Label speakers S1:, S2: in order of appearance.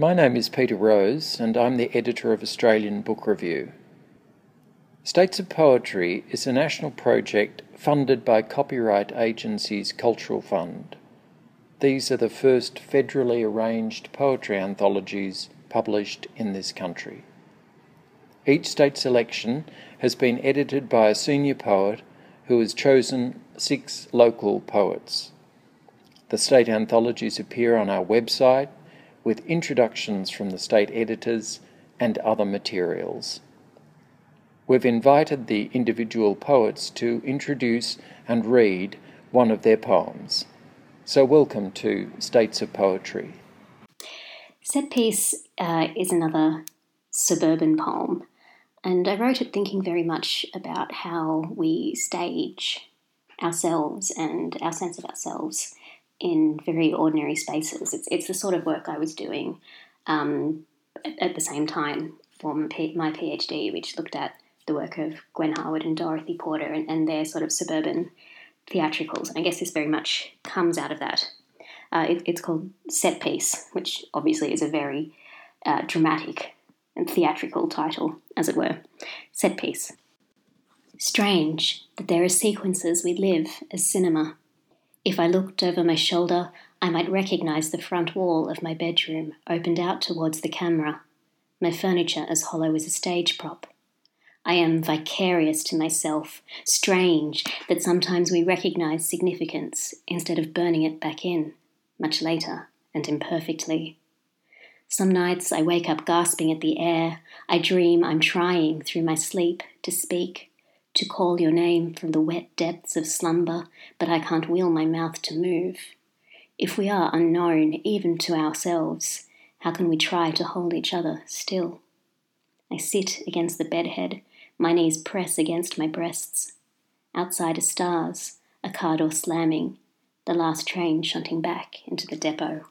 S1: My name is Peter Rose, and I'm the editor of Australian Book Review. States of Poetry is a national project funded by Copyright Agency's Cultural Fund. These are the first federally arranged poetry anthologies published in this country. Each state selection has been edited by a senior poet who has chosen six local poets. The state anthologies appear on our website with introductions from the state editors and other materials. We've invited the individual poets to introduce and read one of their poems. So, welcome to States of Poetry.
S2: Set Piece uh, is another suburban poem, and I wrote it thinking very much about how we stage ourselves and our sense of ourselves in very ordinary spaces. It's, it's the sort of work I was doing um, at, the same time for my PhD, which looked at the work of Gwen Harwood and Dorothy Porter and, and their sort of suburban theatricals. And I guess this very much comes out of that. Uh, it, it's called Set Piece, which obviously is a very uh, dramatic and theatrical title, as it were. Set Piece. Strange that there are sequences we live as cinema if I looked over my shoulder, I might recognize the front wall of my bedroom opened out towards the camera, my furniture as hollow as a stage prop. I am vicarious to myself, strange that sometimes we recognize significance instead of burning it back in, much later and imperfectly. Some nights I wake up gasping at the air. I dream I'm trying through my sleep to speak to call your name from the wet depths of slumber, but I can't will my mouth to move. If we are unknown even to ourselves, how can we try to hold each other still? I sit against the bedhead, my knees press against my breasts. Outside are stars, a car door slamming, the last train shunting back into the depot.